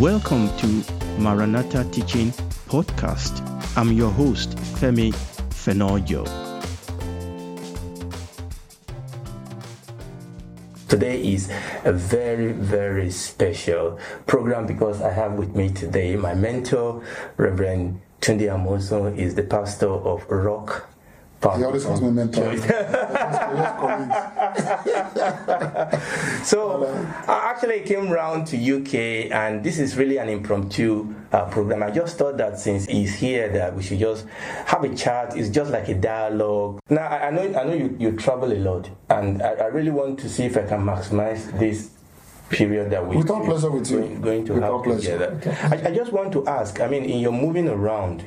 Welcome to Maranatha Teaching Podcast. I'm your host, Femi Fenojo. Today is a very, very special program because I have with me today my mentor, Reverend Tunde Amoso, is the pastor of Rock he always calls me mentor. so I actually came round to UK, and this is really an impromptu uh, program. I just thought that since he's here, that we should just have a chat. It's just like a dialogue. Now I, I know I know you, you travel a lot, and I, I really want to see if I can maximize this period that we with all pleasure with you going, to have together. I, I just want to ask. I mean, in your moving around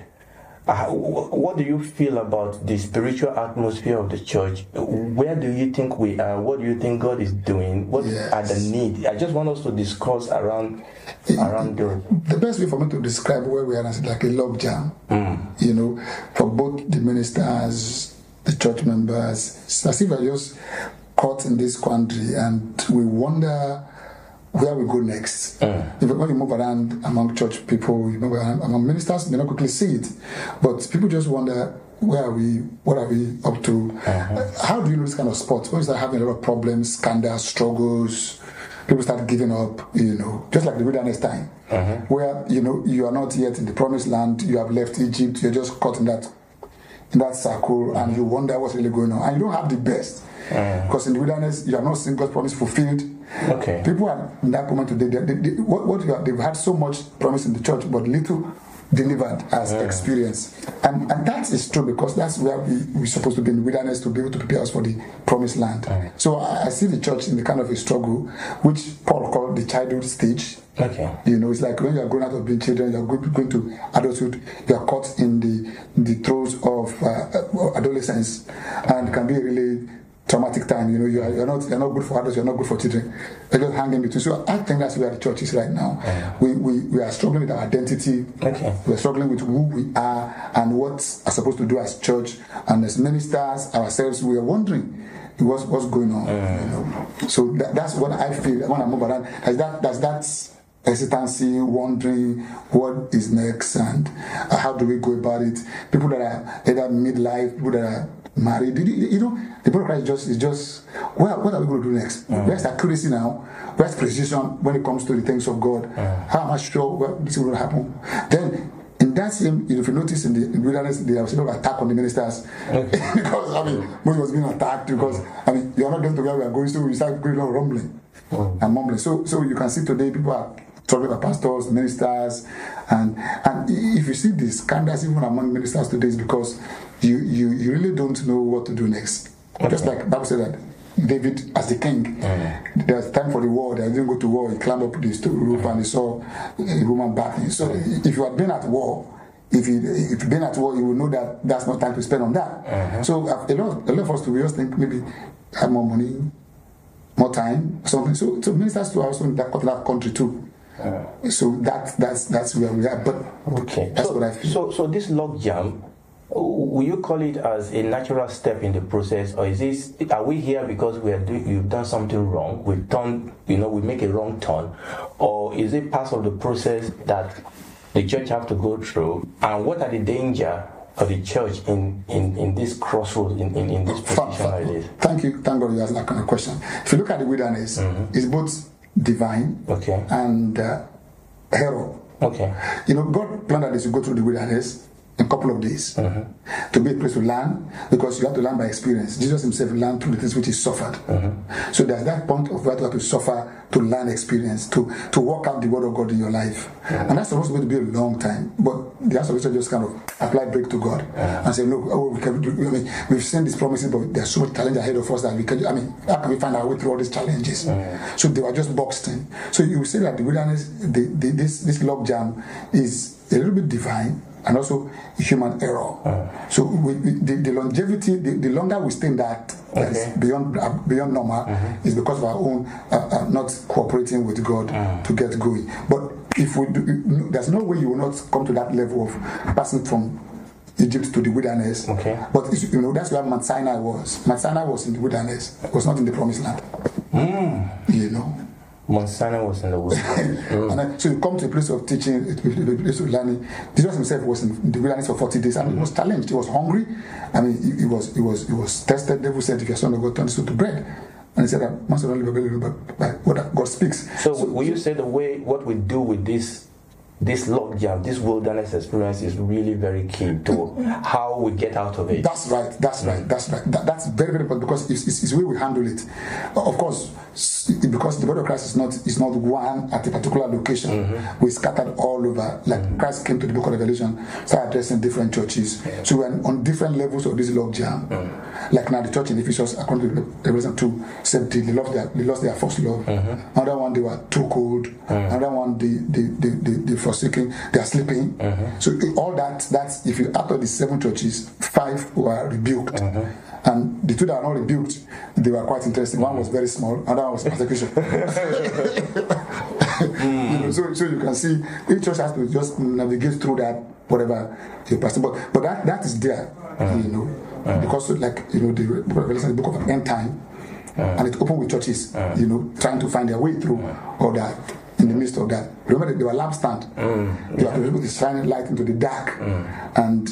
what do you feel about the spiritual atmosphere of the church? Where do you think we are? What do you think God is doing? What yes. are the needs? I just want us to discuss around around the the best way for me to describe where we are is like a log jam. Mm. You know, for both the ministers, the church members. It's as if I just caught in this country and we wonder where we go next. If, when you move around among church people, you move around among ministers, they not quickly see it. But people just wonder where are we? What are we up to? Uh-huh. How do you know this kind of sport? When you start having a lot of problems, scandals, struggles, people start giving up, you know, just like the wilderness time, uh-huh. where you know you are not yet in the promised land, you have left Egypt, you're just caught in that in that circle, uh-huh. and you wonder what's really going on, and you don't have the best. Because in the wilderness, you have not seen God's promise fulfilled. Okay. People are in that moment today. They, they, they, what, what have, they've had so much promise in the church, but little delivered as yeah. experience. And and that is true because that's where we, we're supposed to be in wilderness to be able to prepare us for the promised land. So I, I, see the church in the kind of a struggle, which Paul called the childhood stage. Okay. You know, it's like when you are grown out of being children, you're going to adulthood, you are caught in the the throes of uh, adolescence, and can be really traumatic time. You know, you are, you're not you're not good for adults, you're not good for children. You're just hanging between. So I think that's where the church is right now. Yeah. We, we we are struggling with our identity. Okay. We're struggling with who we are and what are supposed to do as church and as ministers ourselves. We are wondering what's what's going on. Yeah. You know, so that, that's what I feel when I move around. Does that does that hesitancy, wondering what is next and how do we go about it. People that are either midlife, people that are married. You know, the body of Christ just is just well, what are we going to do next? Mm. Where's accuracy now? Where's precision when it comes to the things of God? Mm. How am I sure what this is going to happen? Then in that same, if you notice in the wilderness, there was a attack on the ministers okay. because I mean, Moses was being attacked because I mean, you're not going to where we are going, so we start going on rumbling mm. and mumbling. So, so you can see today people are talking about pastors, ministers, and and if you see the scandals even among ministers today, is because you, you, you really don't know what to do next. Okay. Just like Bible said that David as the king, mm. there's time for the war, they didn't go to war, he climbed up the roof and he saw a woman bathing. So mm. if you had been at war, if you if you've been at war, you will know that that's not time to spend on that. Mm-hmm. So uh, a lot, a lot of us to just think maybe have more money, more time, something. So, so ministers are also in that particular country too. Uh, so that that's that's where we are. But okay, that's so, what I feel. So so this log jam will you call it as a natural step in the process or is this are we here because we are doing you've done something wrong We turn you know we make a wrong turn or is it part of the process that the church have to go through and what are the danger of the church in, in, in this crossroads in, in, in this position like this thank you thank god you asked that kind of question if you look at the wilderness mm-hmm. it's both divine okay. and uh, hero okay. You know god planned that you go through the wilderness a couple of days mm-hmm. to be a place to learn because you have to learn by experience. Jesus himself learned through the things which he suffered. Mm-hmm. So there's that point of where you have to suffer to learn experience, to, to work out the word of God in your life. Mm-hmm. And that's supposed to be a long time. But the answer is just kind of apply break to God and say, look, oh, we can I mean, we've seen these promises, but there's so much challenge ahead of us that we can, I mean, how can we find our way through all these challenges? So they were just boxed in. So you say that the wilderness, the, the, this, this log jam is a little bit divine and also human error. Uh, so we, the, the, longevity, the, the, longer we stay in that, okay. beyond uh, beyond normal, mm-hmm. is because of our own uh, uh not cooperating with God mm. to get going. But if we do, there's no way you will not come to that level of passing from Egypt to the wilderness. Okay. But you know that's where Mount Sinai was. Mount Sinai was in the wilderness. It was not in the promised land. Mm. You know. Mount Sinai was in the wilderness. Mm. and then, so you come to a place of teaching, a place of learning. Jesus himself was in the wilderness for 40 days and he was challenged. He was hungry. I mean, he, he was he was he was tested. The devil said, if you're son of God, turn this into bread. And he said that master only by, by what God speaks. So, so will you say the way what we do with this this logjam, this wilderness experience is really very key to how we get out of it. That's right. That's right. That's right. That, that's very very important because it's, it's, it's the way we handle it. Of course, because the body of Christ is not is not one at a particular location. Mm-hmm. We scattered all over. Like mm-hmm. Christ came to the book of Revelation, started addressing different churches. So we're on different levels of this logjam. Mm-hmm. Like now, the church in Ephesus, according to Revelation two, said they lost their they lost their first love. Mm-hmm. Another one they were too cold. Mm-hmm. Another one they they they, they, they forsaken. They are sleeping. Mm-hmm. So all that that's if you out of the seven churches, five were rebuked. And the two that are not rebuked, they were quite interesting. One was very small, another was persecution. mm. you know, so, so you can see each church has to just navigate through that, whatever you pass. But, but that, that is there, mm. you know, mm. because like, you know, the, the book of end time, and it's open with churches, you know, trying to find their way through all that in the midst of that. Remember, they were lampstand. Mm, they have to be able to shine light into the dark, mm. and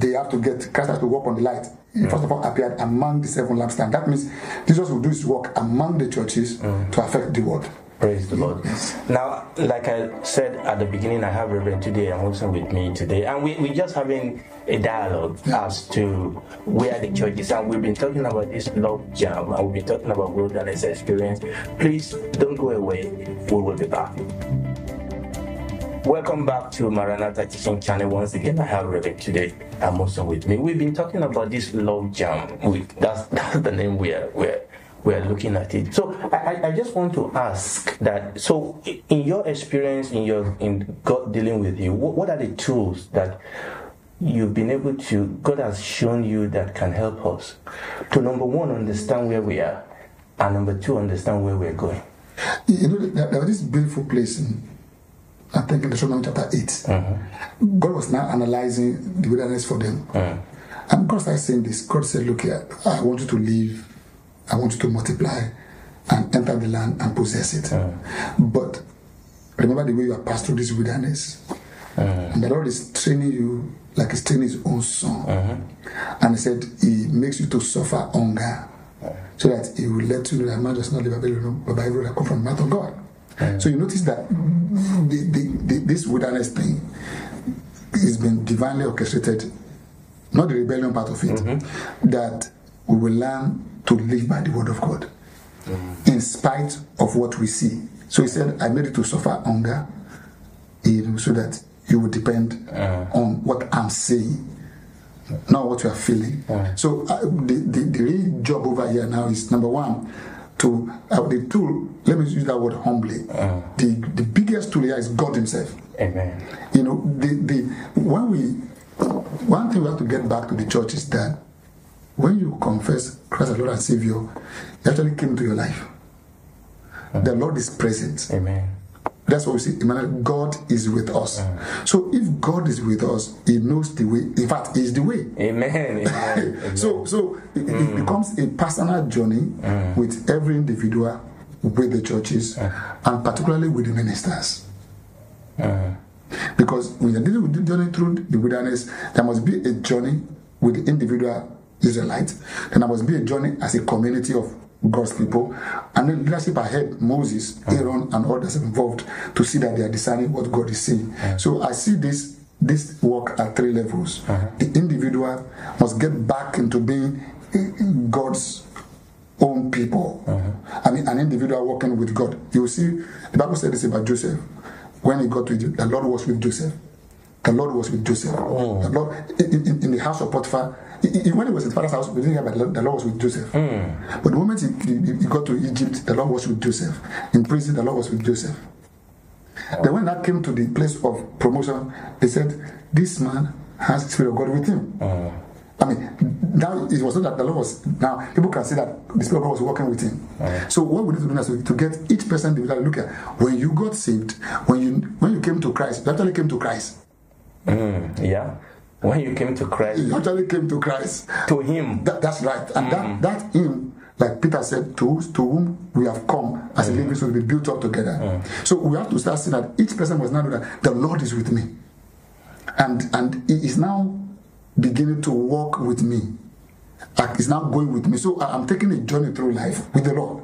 they have to get Christ to walk on the light. He mm. first of all appeared among the seven lampstands. That means Jesus will do his work among the churches to affect the world. Praise the Lord. Now, like I said at the beginning, I have Reverend Tunde Amoso with me today, and we, we're just having a dialogue as to where the church is. And we've been talking about this love jam, and we've been talking about wilderness experience. Please don't go away. We will be back. Welcome back to Maranatha Teaching Channel. Once again, I have Reverend today and Wilson with me. We've been talking about this logjam. We, that's, that's the name we're, we're we're looking at it. So I, I just want to ask that. So in your experience, in your in God dealing with you, what, what are the tools that you've been able to God has shown you that can help us to number one understand where we are, and number two understand where we're going. You know, there was this beautiful place in I think in Deuteronomy chapter 8. Mm-hmm. God was now analyzing the wilderness for them. Mm. And God started saying this. God said, Look here, I want you to live I want you to multiply and enter the land and possess it. Uh. But remember the way you have passed through this wilderness. Uh. And the Lord is training you like He's training His own son. Uh-huh. And He said He makes you to suffer hunger so that He will let you know that man does not live by but by that come from the mouth of God. Uh. So you notice that the, the, the, this wilderness thing has been divinely orchestrated, not the rebellion part of it, mm-hmm. that we will learn to live by the word of God mm. in spite of what we see. So he said, I made it to suffer hunger you know, so that you will depend uh. on what I'm saying, not what you are feeling. Uh. So uh, the, the, the real job over here now is number one, to uh, the tool, let me use that word humbly. The, the biggest tool here is God Himself. Amen. You know, the, the when we one thing we have to get back to the church is that when you confess Christ as Lord and Savior, He actually came to your life. The Lord is present. Amen. That's what we see. Emmanuel, God is with us. Mm. So if God is with us, He knows the way. In fact, He is the way. Amen. Amen. so so it, mm. it, becomes a personal journey mm. with every individual, with the churches, mm. and particularly with the ministers. Mm. Because when you're dealing with the journey through the wilderness, there must be a journey with the individual Israelites. Then there must be a journey as a community of God's people. And then leadership ahead, Moses, Aaron, and others involved to see that they are discerning what God is saying. So I see this this work at three levels. Uh-huh. The individual must get back into being God's own people. Uh-huh. I mean, an individual working with God. You see, the Bible said this about Joseph. When he got to Egypt, the Lord was with Joseph. The Lord was with Joseph. Oh. The Lord, in, in, in the house of Potiphar, when he was in father's house, we didn't about the law was with Joseph. Mm. But the moment he, he, he, got to Egypt, the law was with Joseph. In prison, the law was with Joseph. Oh. Then when that came to the place of promotion, they said, This man has the Spirit of God with him. Oh. I mean, now it was not that the Lord was. Now people can see that the Spirit of God was working with him. Oh. So what we need to do now is to get each person to look at when you got saved, when you when you came to Christ, you actually came to Christ. Mm, yeah. When you came to Christ, you actually came to Christ. To Him. That, that's right. And mm. that, that Him like Peter said, to, to whom we have come as a living soul be built up together. So we have to start seeing that each person must now know that the Lord is with me. And and he is now beginning to walk with me. He's now going with me. So I'm taking a journey through life with the Lord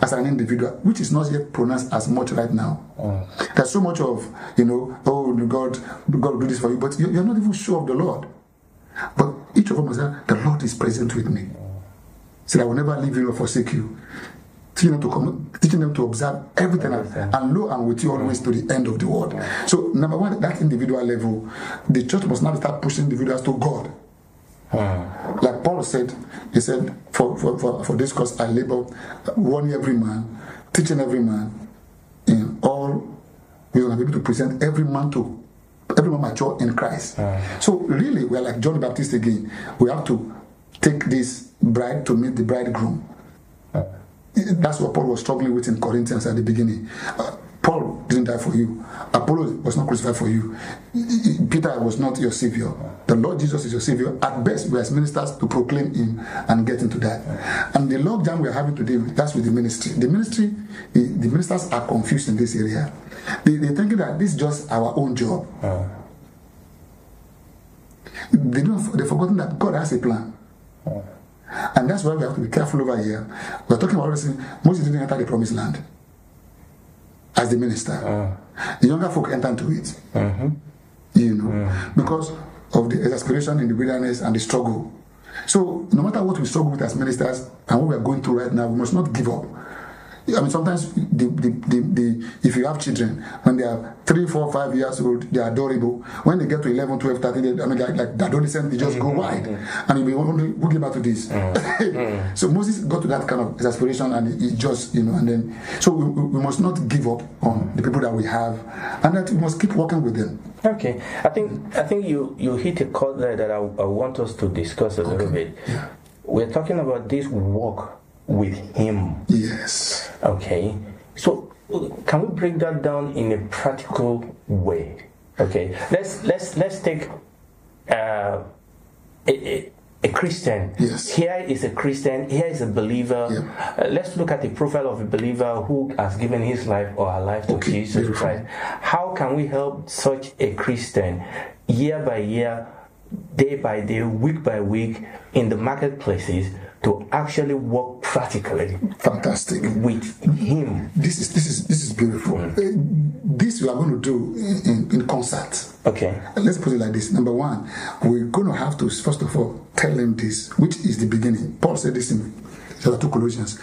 as an individual, which is not yet pronounced as much right now. There's so much of, you know, oh, God, God will do this for you, but you- you're not even sure of the Lord. But each of us the Lord is present with me. Said, I will never leave you or forsake you. Teaching them to come, teaching them to observe everything, and- and lo, I'm with you always to the end of the world. So, number one, that individual level, the church must now start pushing individuals to God. Uh, like Paul said, he said, for, for, for, for this cause I labor, warning every man, teaching every man in all we be able to present every man to every man mature in Christ. Uh. So really we're like John the Baptist again. We have to take this bride to meet the bridegroom. Uh. That's what Paul was struggling with in Corinthians at the beginning. Uh, Paul didn't die for you. Apollo was not crucified for you. Peter was not your savior. The Lord Jesus is your savior. At best, we are as ministers to proclaim him and get into that. And the logjam we are having today, that's with the ministry. The ministry, the, the ministers are confused in this area. They, they're thinking that this is just our own job. Uh. They don't. They've forgotten that God has a plan. Uh. And that's why we have to be careful over here. We're talking about this. Moses didn't enter the promised land as the minister. Ah. The younger folk enter into it. Mm-hmm. You know, mm. because of the exasperation in the wilderness and the struggle. So, no matter what we struggle with as ministers and what we are going through right now, we must not give up. I mean, sometimes the, the, the, the, if you have children, when they are three, four, five years old, they are adorable. When they get to 11, 12, 13, they, I mean, like, like the adolescent, they just go mm-hmm. wide. Mm-hmm. And you'll be wondering, who came out to this? Mm-hmm. so Moses got to that kind of exasperation and he just, you know, and then, so we, we we must not give up on the people that we have and that we must keep working with them. Okay, I think I think you you hit a chord there that I, I want us to discuss a little bit. We're talking about this walk with Him. Yes. Okay, so can we break that down in a practical way? Okay, let's let's let's take uh, a, a, a Christian. Yes. Here is a Christian. Here is a believer. Yeah. Uh, let's look at the profile of a believer who has given his life or her life to Okay, Jesus beautiful. Christ. How can we help such a Christian year by year, day by day, week by week in the marketplaces to actually work practically Fantastic. with Him? This is this is this is beautiful. Uh, This we are going to do in, in concert. Okay. Let's put it like this. Number one, we're going to have to first of all tell him this, which is the beginning. Paul said this in chapter 2 Colossians.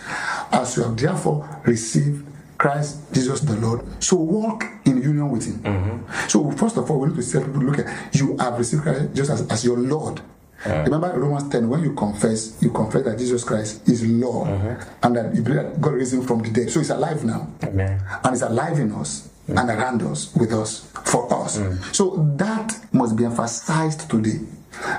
As you have therefore received Christ Jesus the Lord, so walk in union with him. So first of all, we need to tell people, look at you have received Christ just as, as your Lord. Uh-huh. Remember Romans 10, when you confess, you confess that Jesus Christ is Lord uh-huh. and that you believe that God raised him from the dead. So he's alive now Amen. and he's alive in us mm. and around us, with us, for us. Mm. So that must be emphasized today.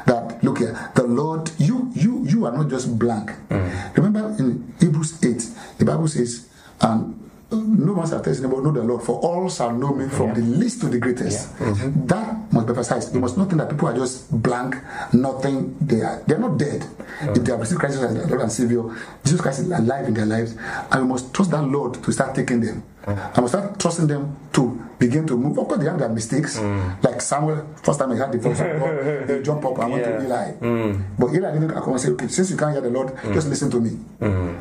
That look here, the Lord, you you you are not just blank. Mm. Remember in Hebrews 8, the Bible says, and no one shall his neighbor, know the Lord, for all shall know me from the least to the greatest. Mm-hmm. That must be emphasized. You must not think that people are just blank, nothing. They are they are not dead. If they have received Christ as their Lord and Savior, Jesus Christ is alive in their lives, and we must trust that Lord to start taking them. Mm-hmm. I must start trusting them to begin to move. Of course, they have their mistakes. Mm. Like Samuel, first time he had the voice of God, he jumped up and went to Eli. Mm. But Eli didn't come and say, "Okay, since you can't hear the Lord, mm. just listen to me."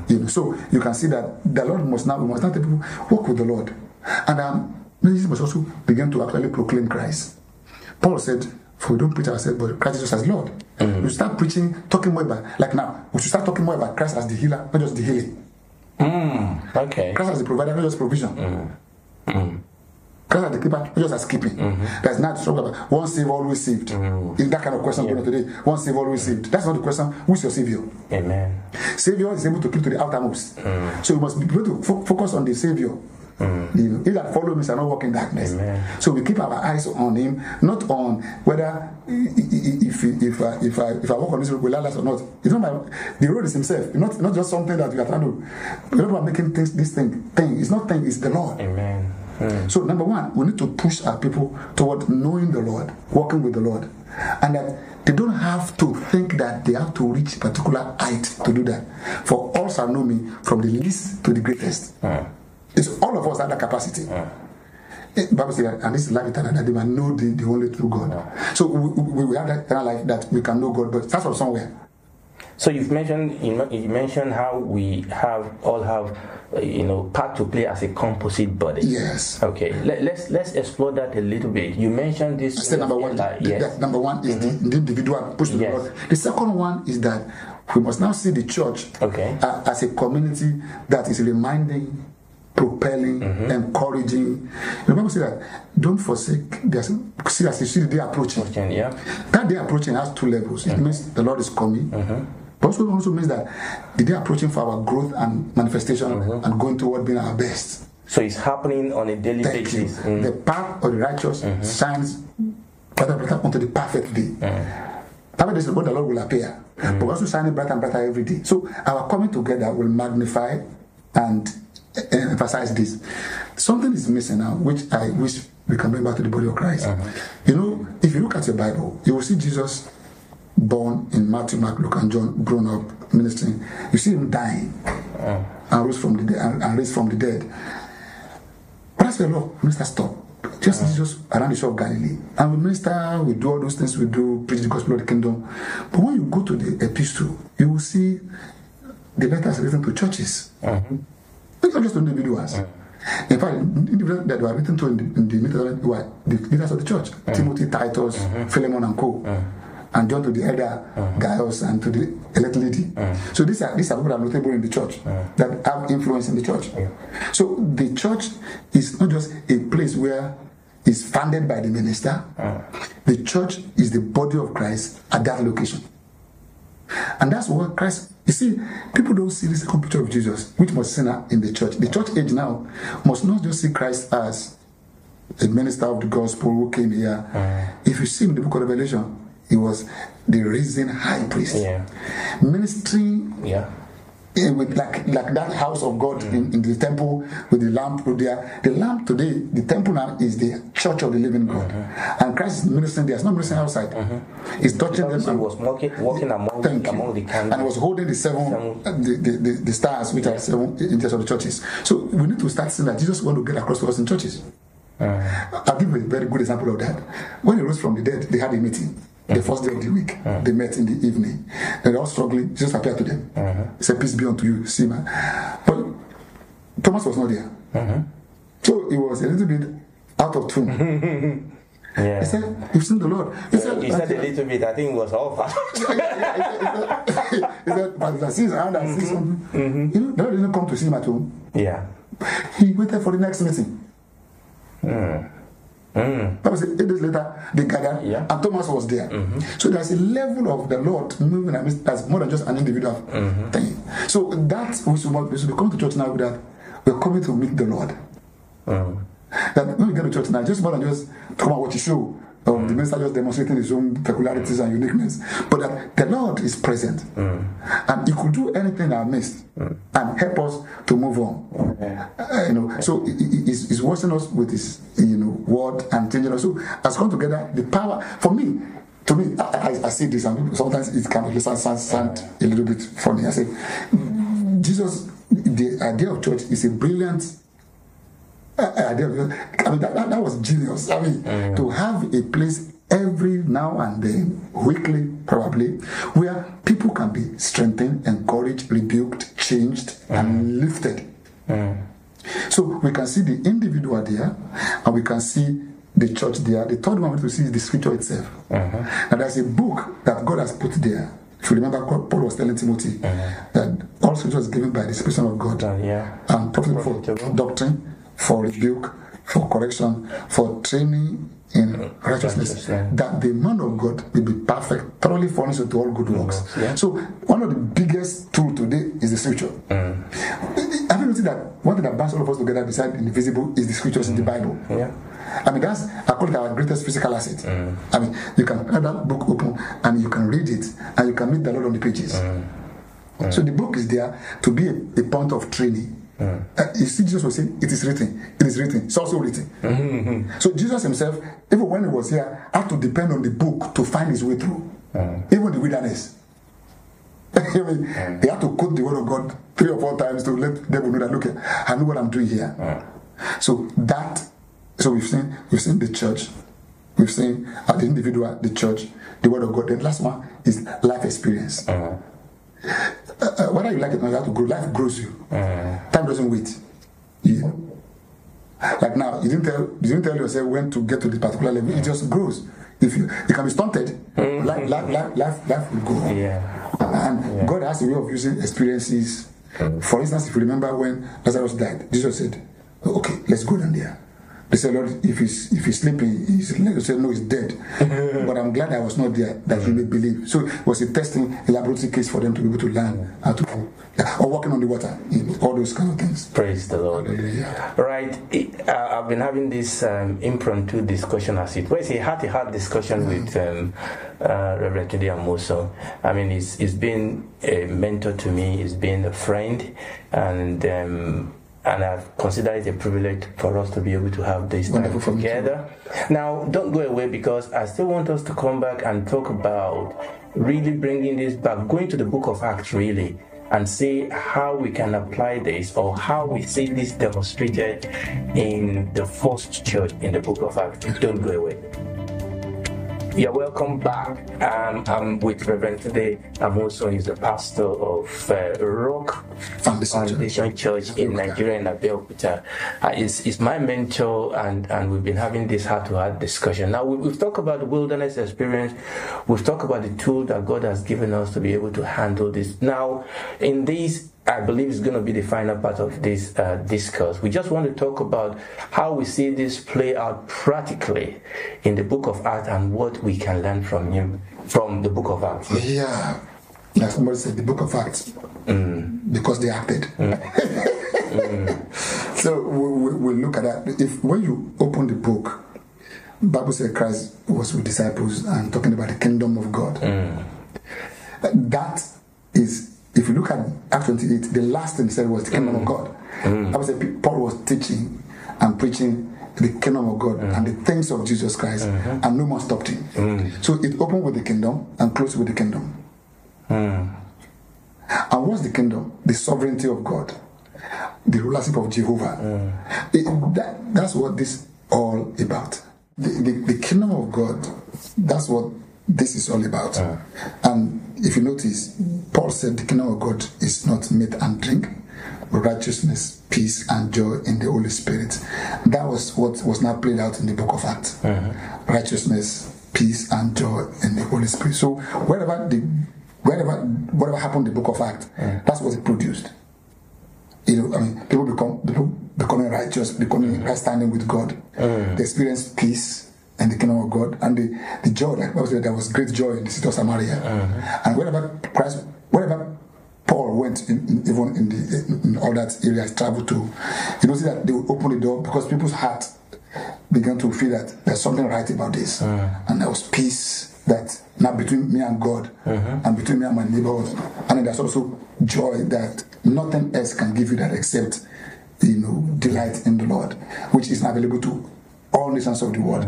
You know, so you can see that the Lord must now we must not tell people walk with the Lord, and um, ministers must also begin to actually proclaim Christ. Paul said, "For we don't preach ourselves, but Christ Jesus as Lord." We start preaching, talking more about like now. We should start talking more about Christ as the healer, not just the healing. Mm, okay. Christ as the provider, not just provision. Christ as the keeper, just as keeping. Mm-hmm. That's not struggle about one saved, always saved. Mm. Is that kind of question going on today? One saved, always saved. That's not the question. Who's your savior? Amen. Savior is able to keep to the outermost. Mm. So you must be able to fo- focus on the Savior. Mm. He that follow me shall not walk in darkness. Amen. So we keep our eyes on him, not on whether i- i- i- if if I, if I if I walk on this road will I last or not. It's not my, the road is himself. Not not just something that we are trying to. People are making things this thing thing. It's not thing. It's the Lord. Amen. Mm. So number one, we need to push our people toward knowing the Lord, walking with the Lord, and that They don't have to think that they have to reach a particular height to do that. For all shall know me from the least to the greatest. It's all of us have that capacity. Eh, Bible says, and this is life eternal, that they might know the, the only true God. So we, we, we have that eternal life that we can know God, but that's from somewhere. So you've mentioned you men- you mentioned how we have all have you know part to play as a composite body. Yes. Okay. Let, let's let's explore that a little bit. You mentioned this. I said number one. The- yes. number one is the, the individual push to Yes. the Lord. The second one is that we must now see the church Okay. uh, as a community that is reminding, propelling, Mm-hmm. encouraging. The Bible says that don't forsake. See as you see the day approaching. Yeah. That day approaching has two levels. It means the Lord is coming. But also, also means that the day approaching for our growth and manifestation mm-hmm. and going toward being our best. So it's happening on a daily Thank basis. Mm. The path of the righteous mm-hmm. shines brighter and brighter unto the perfect day. Mm. Perfect day is when the Lord will appear. Mm. But we're also shining brighter and brighter every day. So our coming together will magnify and emphasize this. Something is missing now, which I wish we can bring back to the body of Christ. Mm-hmm. You know, if you look at your Bible, you will see Jesus born in Matthew, Mark, Luke, and John, grown up, ministering. You see him dying and rose from the dead and, and raised from the dead. But that's where Lord minister stop. Just ah. Jesus around the shore of Galilee. And we minister, we do all those things we do, preach the gospel of the kingdom. But when you go to the epistle, you will see the letters written to churches. It's not just to individuals. In fact, individuals that were written to in the, in the were the leaders of the church Timothy, Titus, mm-hmm. Philemon, and co. And John to the elder uh-huh. Gaius and to the elect lady. Uh-huh. So these are these are people that are notable in the church uh-huh. that have influence in the church. So the church is not just a place where it's funded by the minister. The church is the body of Christ at that location. And that's what Christ, you see, people don't see the second picture of Jesus, which must sin in the church. The church age now must not just see Christ as a minister of the gospel who came here. If you see in the book of Revelation, he was the risen high priest. Yeah. Ministering Yeah. eh, with like like that house of God in, in the temple with the lamp there. The lamp today, the temple now is the church of the living God. And Christ is ministering there. It's not ministering outside. He's touching them He and was walking, walking among, Thank you. among the and he was holding the seven, Seven. uh, the, the, the, the stars, which are seven angels of the churches. So we need to start seeing that Jesus want to get across to us in churches. I'll give you a very good example of that. When he rose from the dead, they had a meeting. The first day of the week, mm. they met in the evening. They were all struggling. Jesus appeared to them. Mm-hmm. He said, Peace be unto you, see man. But Thomas was not there. Mm-hmm. So he was a little bit out of tune. Yeah. He said, You've seen the Lord. He said, He said a little bit. I think it was all fast. he said, but I see around, I see something. Mm-hmm. You know, the Lord didn't come to see him at home. yeah. He waited for the next meeting. Mm. Hmm. That was eight days later, they gathered, Yeah. and Thomas was there. Mm-hmm. So there's a level of the Lord moving amidst that's more than just an individual mm-hmm. thing. So that we should, we should come to church now with that we're coming to meet the Lord. Mm. That when we get to church now, just more than just talk about what you show. Um, The minister just demonstrating his own peculiarities and uniqueness, but that the Lord is present, and He could do anything I missed and help us to move on. Uh, you know, so he- he- he's, he's watching us with His you know word and changing us. So as come together, the power for me. To me, I, I, I see this, and sometimes it can sound, sound, sound a little bit funny. I say, Jesus, the idea of church is a brilliant idea. I mean, that, that, that was genius. I mean, mm. to have a place every now and then, weekly probably, where people can be strengthened, encouraged, rebuked, changed, and mm. lifted. Mm. So we can see the individual there, and we can see the church there. The third one we need to see is the scripture itself. Uh-huh. Now there's a book that God has put there. If you remember, Paul was telling Timothy uh-huh. that all scripture is given by the Spirit of God Uh, yeah. and profitable for doctrine, for rebuke, for correction, for training in mm. righteousness, Righteousness. that the man of God will be perfect, thoroughly furnished to all good works. Mm-hmm. yeah. So one of the biggest tool today is the scripture. Mm. Have you noticed that one thing that binds all of us together beside the invisible is the scriptures in the mm. Bible? Yeah. I mean, that's, I call it our greatest physical asset. I mean, you can have that book open and you can read it and you can meet the Lord on the pages. So the book is there to be a, a point of training. Uh, you see, Jesus was saying, It is written, it is written, it's also written. Mm-hmm. So Jesus himself, even when he was here, had to depend on the book to find his way through. Uh. even the wilderness. I mean, They had to quote the word of God three or four times to let them know that look, I know what I'm doing here. Uh. So that, so we've seen, we've seen the church, we've seen at the individual, the church, the word of God. The last one is life experience. Uh, Uh, uh, whether you like it or not, you have to grow. Life grows you. Mm. Time doesn't wait. Yeah. Like now, you didn't tell you didn't tell yourself when to get to the particular level. It just grows. If you it can be stunted, mm. life, life, life, life, life will go. Yeah. And God has a way of using experiences. For instance, if you remember when Lazarus died, Jesus said, "Okay, let's go down there." They said, "Lord, if he's if he's sleeping, he's he said, no, he's dead." but I'm glad I was not there that he may believe. So it was a testing, a laboratory case for them to be able to learn how to, or walking on the water, you all those kind of things. Praise the Lord. Hallelujah. Right. It- uh, I've been having this um, impromptu discussion as it was a heart to heart discussion with um, uh, Reverend Tunde Amoso. I mean, he's, he's been a mentor to me, he's been a friend, and um, and I consider it a privilege for us to be able to have this time Wonderful for together. Now, don't go away because I still want us to come back and talk about really bringing this back, going to the book of Acts, really, and see how we can apply this or how we see this demonstrated in the first church in the book of Acts. Don't go away. You're welcome back. Um, I'm with Reverend Tunde. I'm also he's the pastor of uh, Rock Foundation Church. Foundation Church in Nigeria in Abeokuta. Uh, he's, he's my mentor, and, and we've been having this heart-to-heart discussion. Now we, we've talked about the wilderness experience. We've talked about the tool that God has given us to be able to handle this. Now, in this I believe is going to be the final part of this uh, discourse. We just want to talk about how we see this play out practically in the book of Acts and what we can learn from him from the book of Acts. Yeah. Like somebody said, the book of Acts. Mm. Because they acted. Mm. so we, we, we look at that. If when you open the book, Bible said Christ was with disciples and talking about the kingdom of God. Mm. That is, if you look at Acts 28, the last thing he said was the kingdom of mm. God. Mm. Bible said Paul was teaching and preaching the kingdom of God mm. and the things of Jesus Christ, mm-hmm. and no one stopped him. So it opened with the kingdom and closed with the kingdom. And what's the kingdom? The sovereignty of God, the rulership of Jehovah. It- that- that's what this all about. The, the, the kingdom of God, that's what this is all about. Ah. And if you notice, Paul said the kingdom of God is not meat and drink, but righteousness, peace, and joy in the Holy Spirit. That was what was now played out in the book of Acts. Uh-huh. Righteousness, peace, and joy in the Holy Spirit. So wherever the wherever whatever happened in the book of Acts, uh-huh. that's what it produced. You know, I mean, people become people becoming righteous, becoming uh-huh. right standing with God. They experience peace and the kingdom of God and the, the joy. Like Bible said, there was great joy in the city of Samaria. Uh-huh. And wherever Christ, wherever Paul went, in, in, even in the in all that areas traveled to, you notice that they would open the door because people's heart began to feel that there's something right about this, uh-huh. and there was peace that now between me and God uh-huh. and between me and my neighbors, and then there's also joy that nothing else can give you that except you know delight in the Lord, which is available to all nations of the world.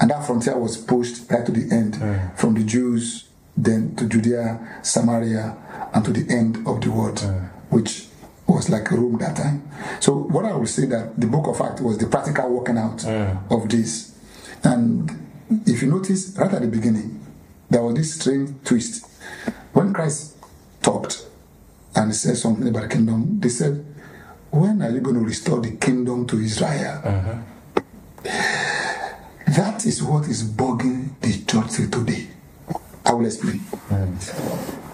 And that frontier was pushed right to the end, from the Jews, then to Judea, Samaria, and to the end of the world, which was like Rome that time. So what I would say that the book of Acts was the practical working out of this. And if you notice right at the beginning, there was this strange twist. When Christ talked and said something about the kingdom, they said, When are you going to restore the kingdom to Israel? Uh-huh. That is what is bugging the church today. I will explain.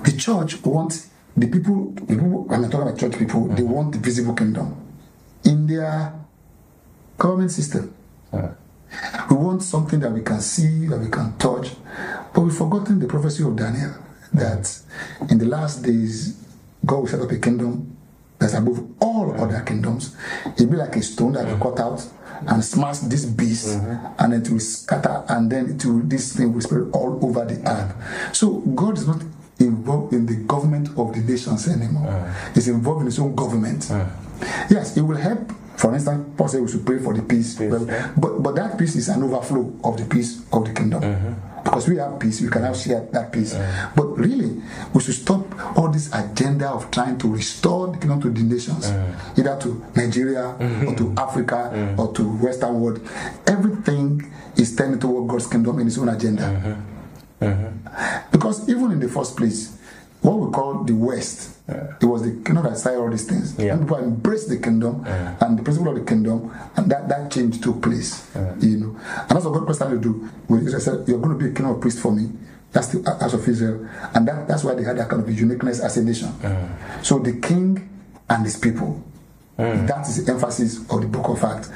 The church wants the people, the people, when I'm talking about church people, they mm-hmm. want the visible kingdom in their government system. We want something that we can see, that we can touch, but we've forgotten the prophecy of Daniel that in the last days, God will set up a kingdom that's above all other kingdoms. It'll be like a stone that will cut out and smash this beast, mm-hmm. and it will scatter, and then it will this thing will spread all over the earth. So God is not involved in the government of the nations anymore. He's involved in his own government. Yes, it will help. For instance, Paul said we should pray for the peace, Peace, but, but but that peace is an overflow of the peace of the kingdom. Mm-hmm. Because we have peace, we can now share that peace. But really, we should stop all this agenda of trying to restore the kingdom to the nations, either to Nigeria or to Africa or to Western world. Everything is tending toward God's kingdom in its own agenda. Uh-huh. Uh-huh. Because even in the first place, what we call the West, it was the kingdom that started all these things. Yeah. And people embraced the kingdom and the principle of the kingdom, and that, that change took place. You know, and that's what God trying to do. When Israel said, "You're going to be a king of priest for me." That's the house of Israel, and that, that's why they had that kind of uniqueness as a nation. So the king and his people. That is the emphasis of the book of Acts.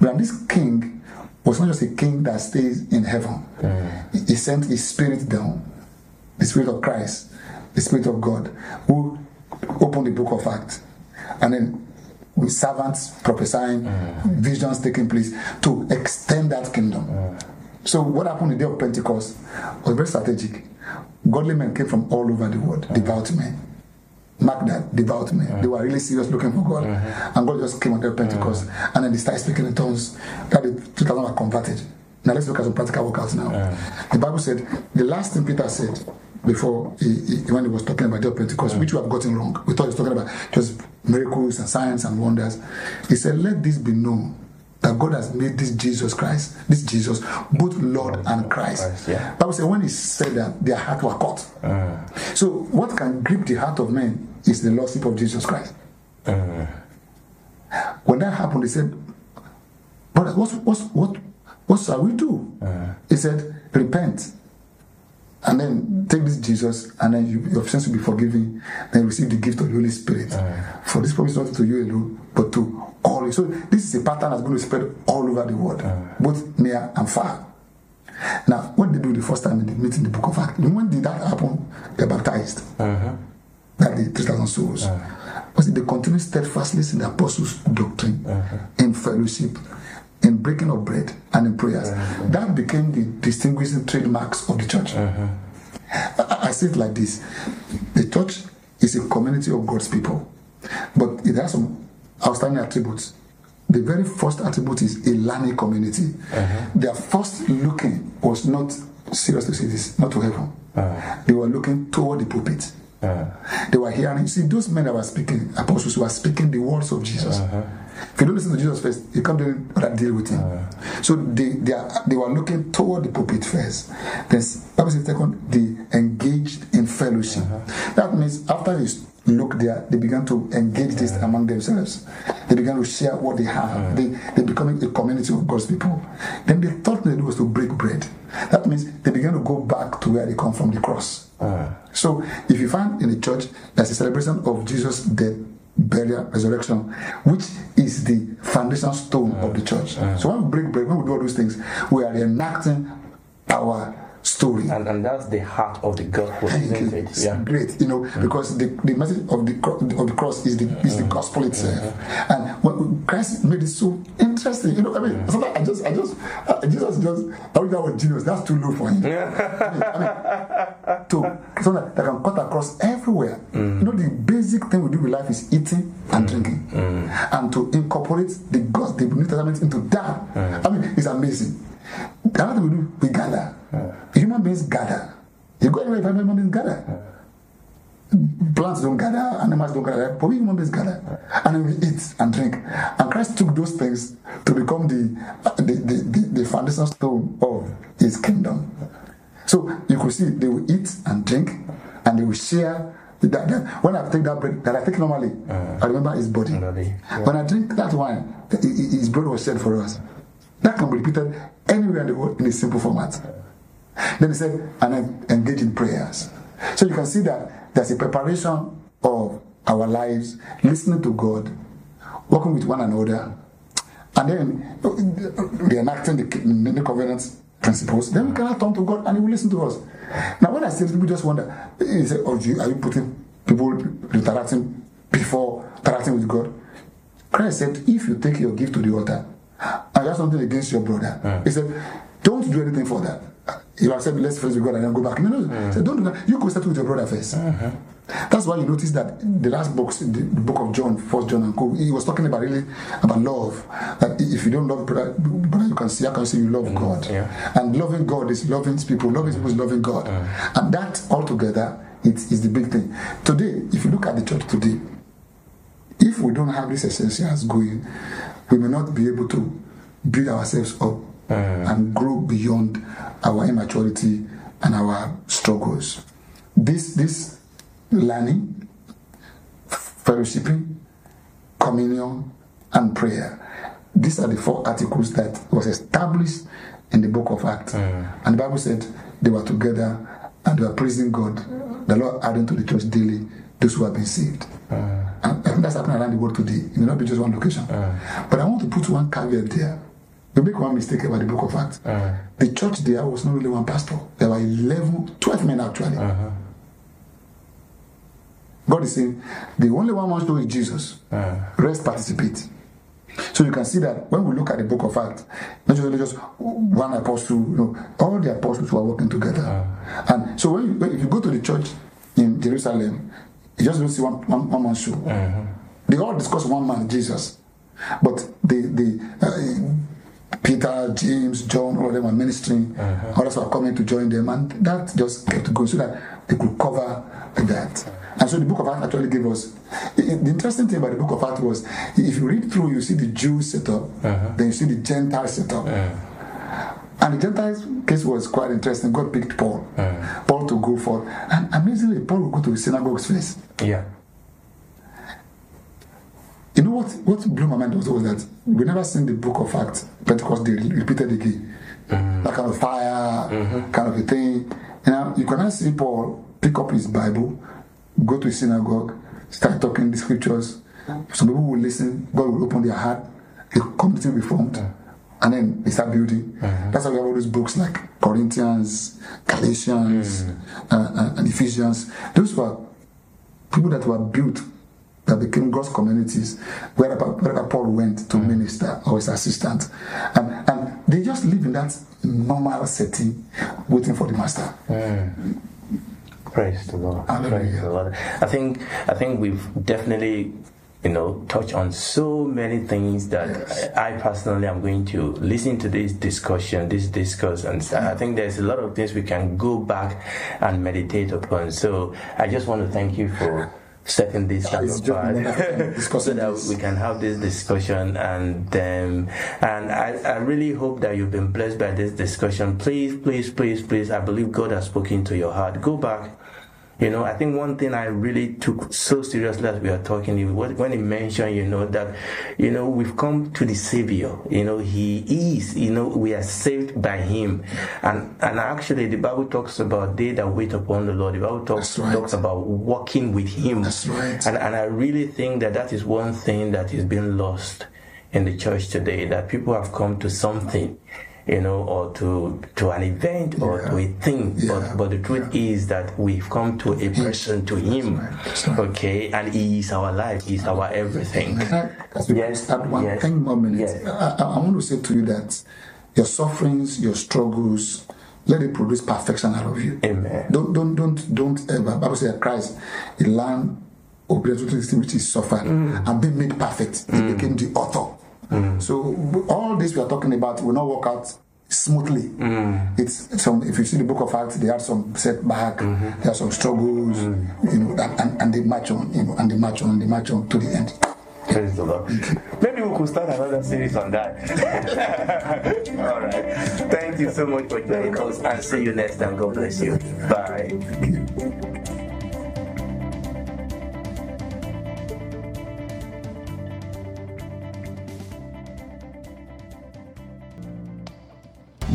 But this king was not just a king that stays in heaven. He, he sent his spirit down, the spirit of Christ, the spirit of God, who opened the book of Acts. And then with servants prophesying, mm. visions taking place to extend that kingdom. Mm. So what happened the day of Pentecost was very strategic. Godly men came from all over the world, mm. devout men. Mark that, devout men. They were really serious looking for God. Mm-hmm. And God just came on their Pentecost. And then they started speaking in tongues. That the 2000 were converted. Now let's look at some practical workouts now. The Bible said, the last thing Peter said before he, he- when he was talking about the Pentecost, which we have gotten wrong. We thought he was talking about just miracles and signs and wonders. He said, let this be known that God has made this Jesus Christ, this Jesus, both Lord and Christ. Christ, yeah. Bible said when he said that, their heart were caught. Uh. So what can grip the heart of men is the lordship of Jesus Christ. Uh. When that happened, he said, "But what what what what shall we do?" Uh. He said, "Repent." And then take this Jesus, and then you, your sins will be forgiven. Then receive the gift of the Holy Spirit. For this promise not to you alone, but to all. So this is a pattern that's going to spread all over the world, both near and far. Now, what they do the first time in the meeting the book of Acts? When did that happen? They baptized. Uh-huh. That the 3,000 souls. Uh-huh. But they continue steadfastly in the apostles' doctrine, uh-huh. in fellowship, in breaking of bread, and in prayers. Uh-huh. That became the distinguishing trademarks of the church. Uh-huh. I, I say it like this the church is a community of God's people, but it has some outstanding attributes. The very first attribute is a learning community. Uh-huh. Their first looking was not serious to see this, not to heaven. They were looking toward the pulpit. They were hearing. You see, those men that were speaking, apostles, were speaking the words of Jesus. If you don't listen to Jesus first, you can't do that deal with him. So they they, are, they were looking toward the pulpit first. Then Bible says second, they engaged in fellowship. Uh-huh. That means after they looked there, they began to engage this among themselves. They began to share what they have. They they becoming a community of God's people. Then the third thing they do was to break bread. That means they began to go back to where they come from, the cross. So if you find in the church there's a celebration of Jesus' death, burial, resurrection, which is the foundation stone of the church. Uh, so when we break bread, when we do all those things, we are enacting our story. And, and that's the heart of the gospel, Thank isn't you. it? It's Yeah. great, you know, mm. because the, the message of the of the cross is the is the mm. gospel itself, mm-hmm. and when Christ made it so interesting. You know, I mean, mm. sometimes I just I just uh, Jesus just I wish that was genius. That's too low for him. I mean, I mean, to something that can cut across everywhere. You know, the basic thing we do with life is eating and drinking, and to incorporate the God, the New Testament into that. I mean, it's amazing. The other thing we do, we gather. Human beings gather. You go anywhere, you find human beings gather. Plants don't gather, animals don't gather, but we human beings gather. And then we eat and drink. And Christ took those things to become the, the, the, the, the foundation stone of his kingdom. So you could see they will eat and drink and they will share. That, that, when I take that bread that I take normally, uh-huh. I remember his body. Body, When I drink that wine, his blood was shed for us. That can be repeated anywhere in the world in a simple format. Then he said, and engage in prayers. So you can see that there's a preparation of our lives, listening to God, working with one another, and then uh, reenacting the, the new covenant principles. Then we can turn to God and He will listen to us. Now, when I say people just wonder, he said, oh, you, are you putting people interacting before interacting with God? Christ said, if you take your gift to the altar and you have something against your brother, he said, don't do anything for that. You have said, let's first with God and then go back. No, no. He mm. said, don't do that. You go settle with your brother 1st mm-hmm. That's why you notice that the last books, the, the book of John, First John and Co. He was talking about really about love. That if you don't love brother, brother you can see how can you say you love mm-hmm. God. yeah. And loving God is loving people. Loving people is loving God. Mm. And that altogether it is the big thing. Today, if you look at the church today, if we don't have these essentials going, we may not be able to build ourselves up mm. and grow beyond our immaturity and our struggles. This this learning, fellowshipping, communion, and prayer. These are the four articles that was established in the book of Acts. Mm. And the Bible said they were together and they were praising God. The Lord adding to the church daily those who have been saved. Mm. And I think that's happening around the world today. It may not be just one location. Mm. But I want to put one caveat there. You make one mistake about the book of Acts. Uh-huh. The church there was not really one pastor. There were 11, 12 men actually. Uh-huh. God is saying, the only one wants to know is Jesus. Uh-huh. Rest participate. So you can see that when we look at the book of Acts, not just, just one apostle, you know, all the apostles were working together. And so when you, when- if you go to the church in Jerusalem, you just don't see one, one, one man show. They all discuss one man, Jesus. But the, the uh, Peter, James, John, all of them were ministering. Uh-huh. Others were coming to join them, and that just kept going so that they could cover that. And so the book of Acts actually gave us. The interesting thing about the book of Acts was, if you read through, you see the Jews set up, uh-huh. then you see the Gentiles set up. Uh-huh. And the Gentiles case was quite interesting. God picked Paul, Paul to go for, and amazingly, Paul would go to the synagogues first. Yeah. You know what? What blew my mind also was that we never seen the book of Acts Pentecost Day repeated again. Mm-hmm. That kind of fire, mm-hmm. kind of a thing. You know, you can now see Paul pick up his Bible, go to a synagogue, start talking the scriptures. Some people will listen. God will open their heart. A community will be formed. Mm-hmm. And then they start building. That's why we have all those books like Corinthians, Galatians, uh, and, and Ephesians. Those were people that were built that became God's communities wherever, wherever Paul went to mm. minister or his assistant. And, and they just live in that normal setting waiting for the master. Mm. Praise the Lord. Hallelujah. Praise the Lord. I think I think we've definitely you know touched on so many things that I I personally am going to listen to this discussion, this discourse, and I think there's a lot of things we can go back and meditate upon. So I just want to thank you for setting this Yeah, so that this. we can have this discussion and um, and I, I really hope that you've been blessed by this discussion. Please please please please i believe god has spoken to your heart. Go back you know i think one thing i really took so seriously as we are talking is when he mentioned you know that you know we've come to the savior you know he is you know we are saved by him and and actually the bible talks about they that wait upon the lord the bible talks, right. talks about walking with him That's right. and, and I really think that that is one thing that is being lost in the church today. That people have come to something, you know, or to to an event or Yeah. to a thing. Yeah. But but the truth is that we've come to a person, to Him. right. Right. Okay, and He is our life. He is our everything. Can I as we Yes, add one yes, ten more minutes? yes. I, I, want to say to you that your sufferings, your struggles, let it produce perfection out of you. Amen. Don't don't don't don't ever. Bible says Christ, he learned obedience to thing which he suffered Mm. and being made perfect. He became the author. So all this we are talking about will not work out smoothly. Mm. It's some. If you see the book of Acts, they had some setback, Mm-hmm. there are some struggles, Mm. you know, and, and, and they march on, you know, and they march on, and they march on to the end. Praise the Lord. Maybe we could start another series on that. All right. Thank you so much for joining us, and see you next time. God bless you. Bye.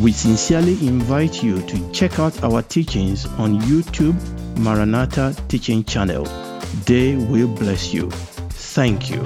We sincerely invite you to check out our teachings on YouTube Maranatha Teaching Channel. They will bless you. Thank you.